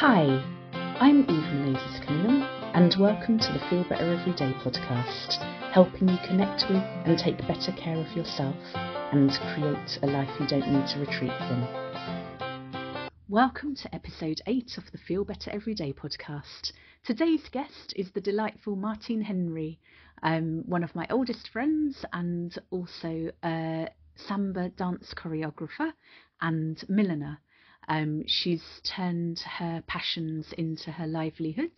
Hi, I'm Eve Menezes Cunningham, and welcome to the Feel Better Everyday podcast, helping you connect with and take better care of yourself and create a life you don't need to retreat from. Welcome to episode 8 of the Feel Better Everyday podcast. Today's guest is the delightful Martine Henry, um, one of my oldest friends and also a samba dance choreographer and milliner. Um, she's turned her passions into her livelihood,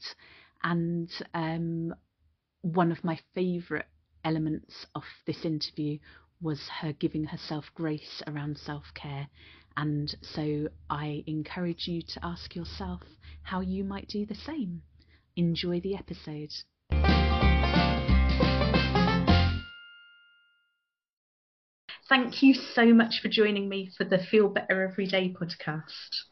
and um, one of my favourite elements of this interview was her giving herself grace around self care. And so I encourage you to ask yourself how you might do the same. Enjoy the episode. Thank you so much for joining me for the Feel Better Everyday podcast.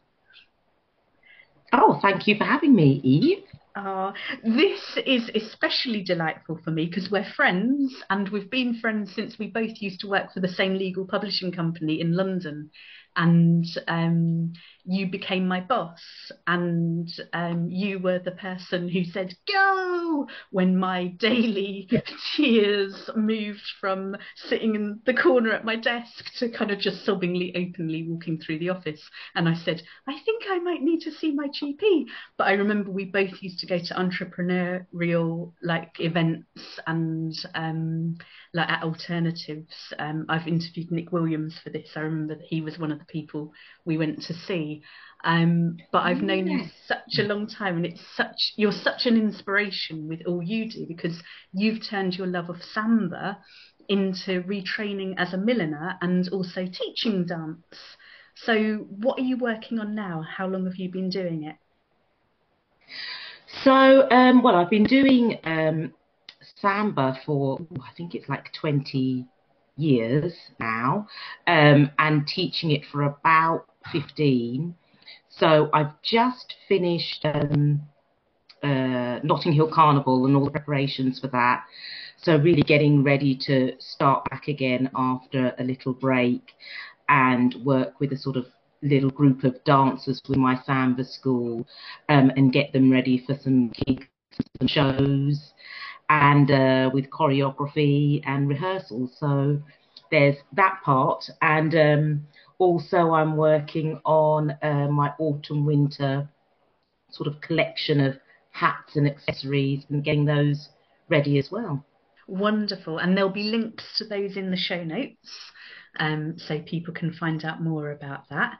Oh, thank you for having me, Eve. Uh, this is especially delightful for me because we're friends and we've been friends since we both used to work for the same legal publishing company in London and um, you became my boss and um, you were the person who said go! when my daily tears moved from sitting in the corner at my desk to kind of just sobbingly openly walking through the office. And i said i think i might need to see my gp but i remember we both used to go to entrepreneurial like events and um, like at alternatives um, i've interviewed nick williams for this i remember that he was one of the people we went to see. Um, but I've known you such a long time, and it's such you're such an inspiration with all you do because you've turned your love of samba into retraining as a milliner and also teaching dance. So, what are you working on now? How long have you been doing it? So, um, well, I've been doing um, samba for I think it's like 20 years now, um, and teaching it for about 15. So I've just finished um, uh, Notting Hill Carnival and all the preparations for that. So really getting ready to start back again after a little break and work with a sort of little group of dancers with my samba school um, and get them ready for some gigs, some shows and uh, with choreography and rehearsals. So there's that part, and um, also I'm working on uh, my autumn winter sort of collection of hats and accessories and getting those ready as well. Wonderful, and there'll be links to those in the show notes. Um, so people can find out more about that.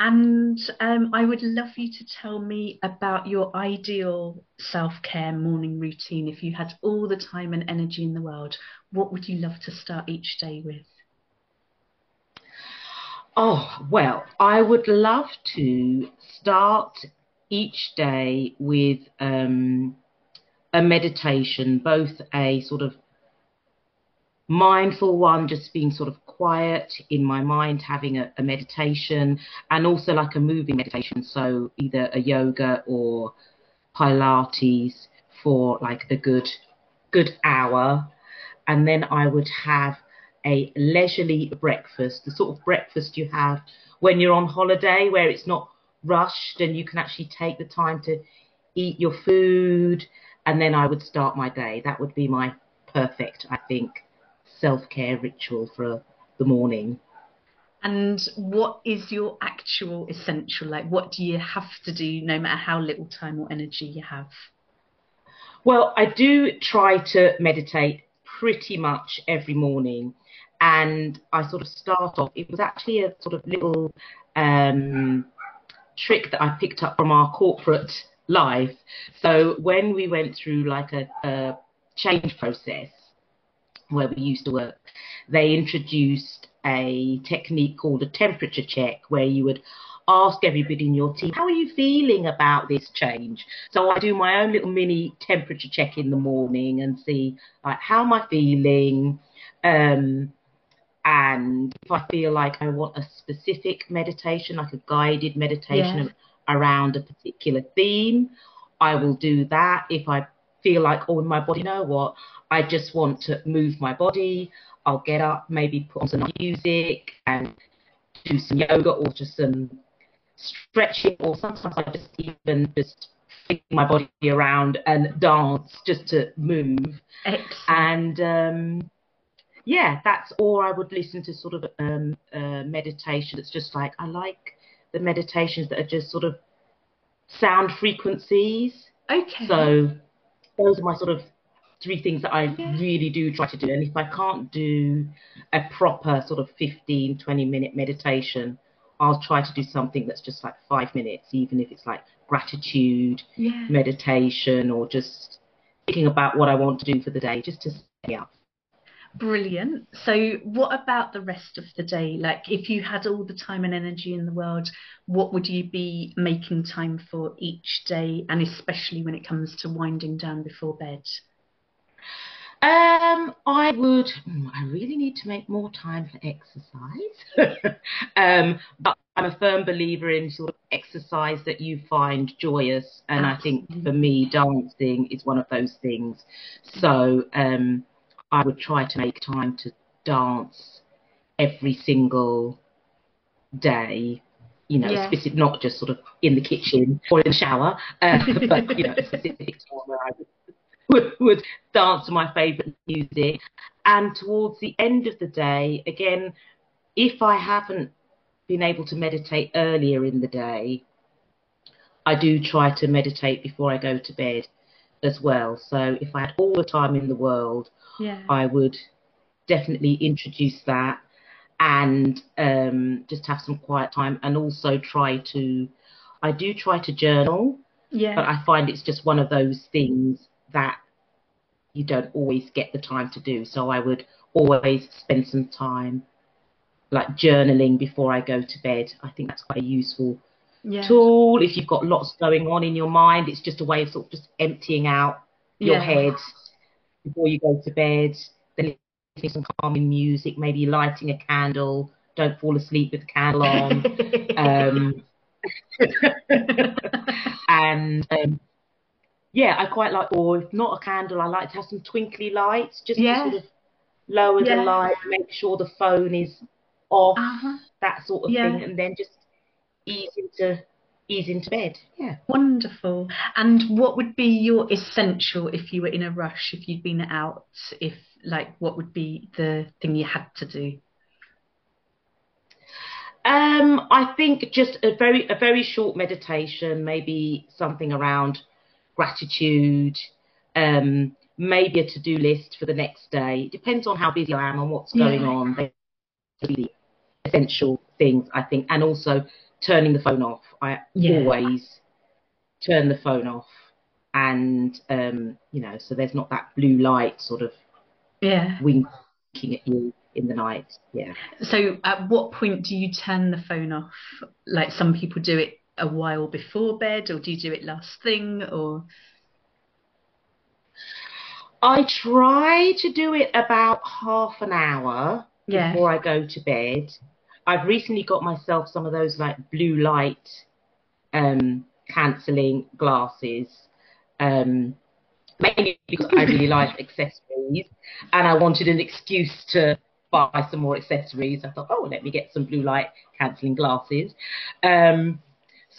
And um, I would love you to tell me about your ideal self care morning routine. If you had all the time and energy in the world, what would you love to start each day with? Oh, well, I would love to start each day with um, a meditation, both a sort of mindful one, just being sort of quiet in my mind, having a, a, meditation, and also like a moving meditation. So either a yoga or Pilates for like a good good hour, and then I would have a leisurely breakfast, the sort of breakfast you have when you're on holiday, where it's not rushed and you can actually take the time to eat your food, and then I would start my day. That would be my perfect, I think, self care ritual for the morning. And what is your actual essential? Like, what do you have to do no matter how little time or energy you have? Well, I do try to meditate pretty much every morning. And I sort of start off, it was actually a sort of little um, trick that I picked up from our corporate life. So when we went through like a, a change process, where we used to work, they introduced a technique called a temperature check where you would ask everybody in your team, how are you feeling about this change? So I do my own little mini temperature check in the morning and see like how am I feeling? Um, and if I feel like I want a specific meditation, like a guided meditation yeah. around a particular theme, I will do that. If I feel like, oh, in my body, you know what? I just want to move my body. I'll get up, maybe put on some music and do some yoga or just some stretching, or sometimes I just even just fling my body around and dance just to move. Excellent. And um, yeah, that's or I would listen to sort of um, uh, meditation. It's just like I like the meditations that are just sort of sound frequencies. Okay. So those are my sort of three things that I really do try to do. And if I can't do a proper sort of 15, 20 minute meditation, I'll try to do something that's just like five minutes, even if it's like gratitude, yeah. meditation, or just thinking about what I want to do for the day, just to stay up. Brilliant. So, what about the rest of the day? Like, if you had all the time and energy in the world, what would you be making time for each day, and especially when it comes to winding down before bed? Um, I would. hmm, I really need to make more time for exercise. um, but I'm a firm believer in sort of exercise that you find joyous, and I think for me, dancing is one of those things. So, um, I would try to make time to dance every single day. You know, Yeah. specific, not just sort of in the kitchen or in the shower, uh, but you know, a specific time where I would would, would dance to my favourite music. And towards the end of the day, again, if I haven't been able to meditate earlier in the day, I do try to meditate before I go to bed as well. So if I had all the time in the world, Yeah. I would definitely introduce that and um, just have some quiet time and also try to, I do try to journal but I find it's just one of those things that you don't always get the time to do. So I would always spend some time like journaling before I go to bed. I think that's quite a useful Yeah. tool. If you've got lots going on in your mind, it's just a way of sort of just emptying out your Yeah. head before you go to bed. Then listening to some calming music, maybe lighting a candle. Don't fall asleep with the candle on. um, and um, yeah, I quite like, or if not a candle, I like to have some twinkly lights just Yeah. to sort of lower Yeah. the light, make sure the phone is off, uh-huh. that sort of Yeah. thing, and then just ease into ease into bed. Yeah. Wonderful. And what would be your essential if you were in a rush, if you'd been out, if like what would be the thing you had to do? Um, I think just a very a very short meditation, maybe something around gratitude, um, maybe a to-do list for the next day. It depends on how busy I am and what's going Yeah. on. They're essential things, I think, and also turning the phone off. I Yeah. always turn the phone off, and um, you know, so there's not that blue light sort of Yeah. winking at you in the night. Yeah. So at what point do you turn the phone off? Like some people do it a while before bed, or do you do it last thing, or I try to do it about half an hour Yeah. before I go to bed. I've recently got myself some of those like blue light um, cancelling glasses, um, mainly because I really like accessories and I wanted an excuse to buy some more accessories. I thought, oh, let me get some blue light cancelling glasses. Um,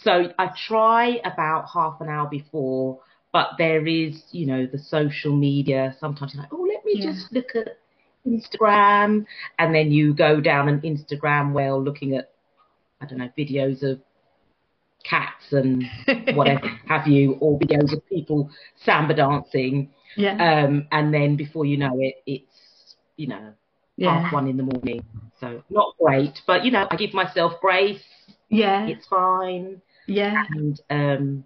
so I try about half an hour before, but there is, you know, the social media. Sometimes you're like, oh, let me Yeah. just look at Instagram, and then you go down an Instagram well looking at, I don't know, videos of cats and whatever have you, or videos of people samba dancing, Yeah. um, and then before you know it, it's you know Yeah. half one in the morning. So not great, but you know I give myself grace. Yeah. It's fine, Yeah. and um,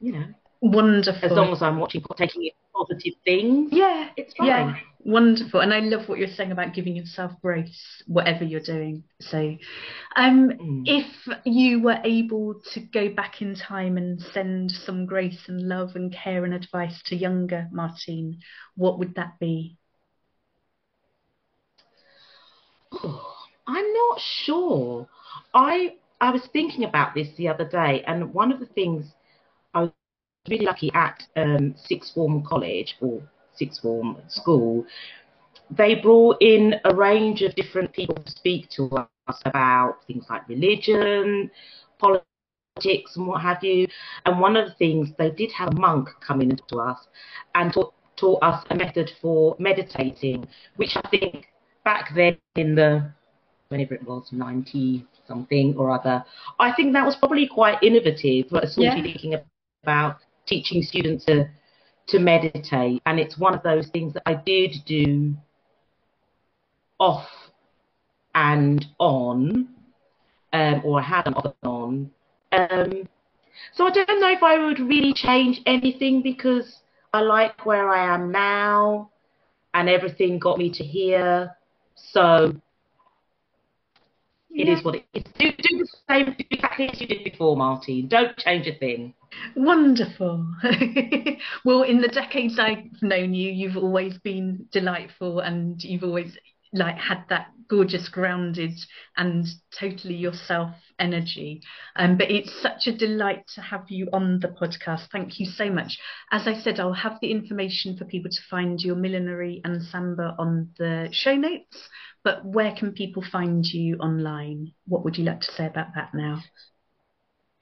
you know Wonderful. as long as I'm watching, taking in positive things, Yeah. it's fine. Yeah, wonderful. And I love what you're saying about giving yourself grace, whatever you're doing. So, um, Mm. if you were able to go back in time and send some grace and love and care and advice to younger Martine, what would that be? Oh, I'm not sure. I I was thinking about this the other day, and one of the things I was really lucky at um, sixth form college or sixth form school they brought in a range of different people to speak to us about things like religion, politics, and what have you. And one of the things they did have a monk come in to us and taught, taught us a method for meditating, which I think back then in the whenever it was 90 something or other, I think that was probably quite innovative. Sort yeah. thinking about teaching students to to meditate, and it's one of those things that I did do off and on, um, or I had an off and on. Um, so I don't know if I would really change anything because I like where I am now, and everything got me to here. So it yeah. is what it is. Do, do the same exactly as you did before, Martine. Don't change a thing. Wonderful. well, in the decades I've known you, you've always been delightful, and you've always like had that gorgeous grounded and totally yourself energy um, but it's such a delight to have you on the podcast thank you so much as i said i'll have the information for people to find your millinery and samba on the show notes but where can people find you online what would you like to say about that now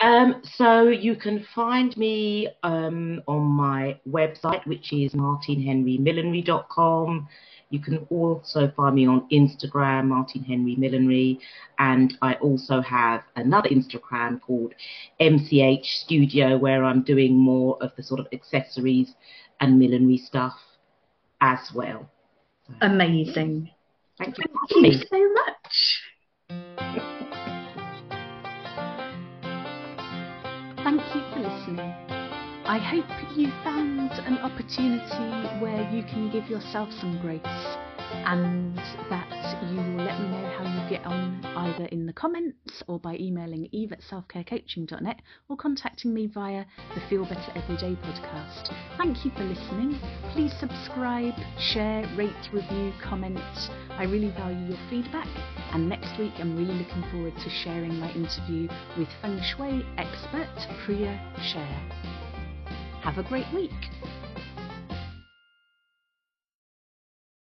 um, so you can find me um, on my website, which is martinehenrymillinery.com. You can also find me on Instagram, Martine Henry Millinery, and I also have another Instagram called MCH Studio where I'm doing more of the sort of accessories and millinery stuff as well. Amazing. Thank you, so much. Thank you for listening. I hope you found an opportunity where you can give yourself some grace and that you will let me know how you get on either in the comments or by emailing eve at selfcarecoaching.net or contacting me via the Feel Better Everyday podcast. Thank you for listening. Please subscribe, share, rate, review, comment. I really value your feedback. And next week, I'm really looking forward to sharing my interview with feng shui expert Priya Share. Have a great week.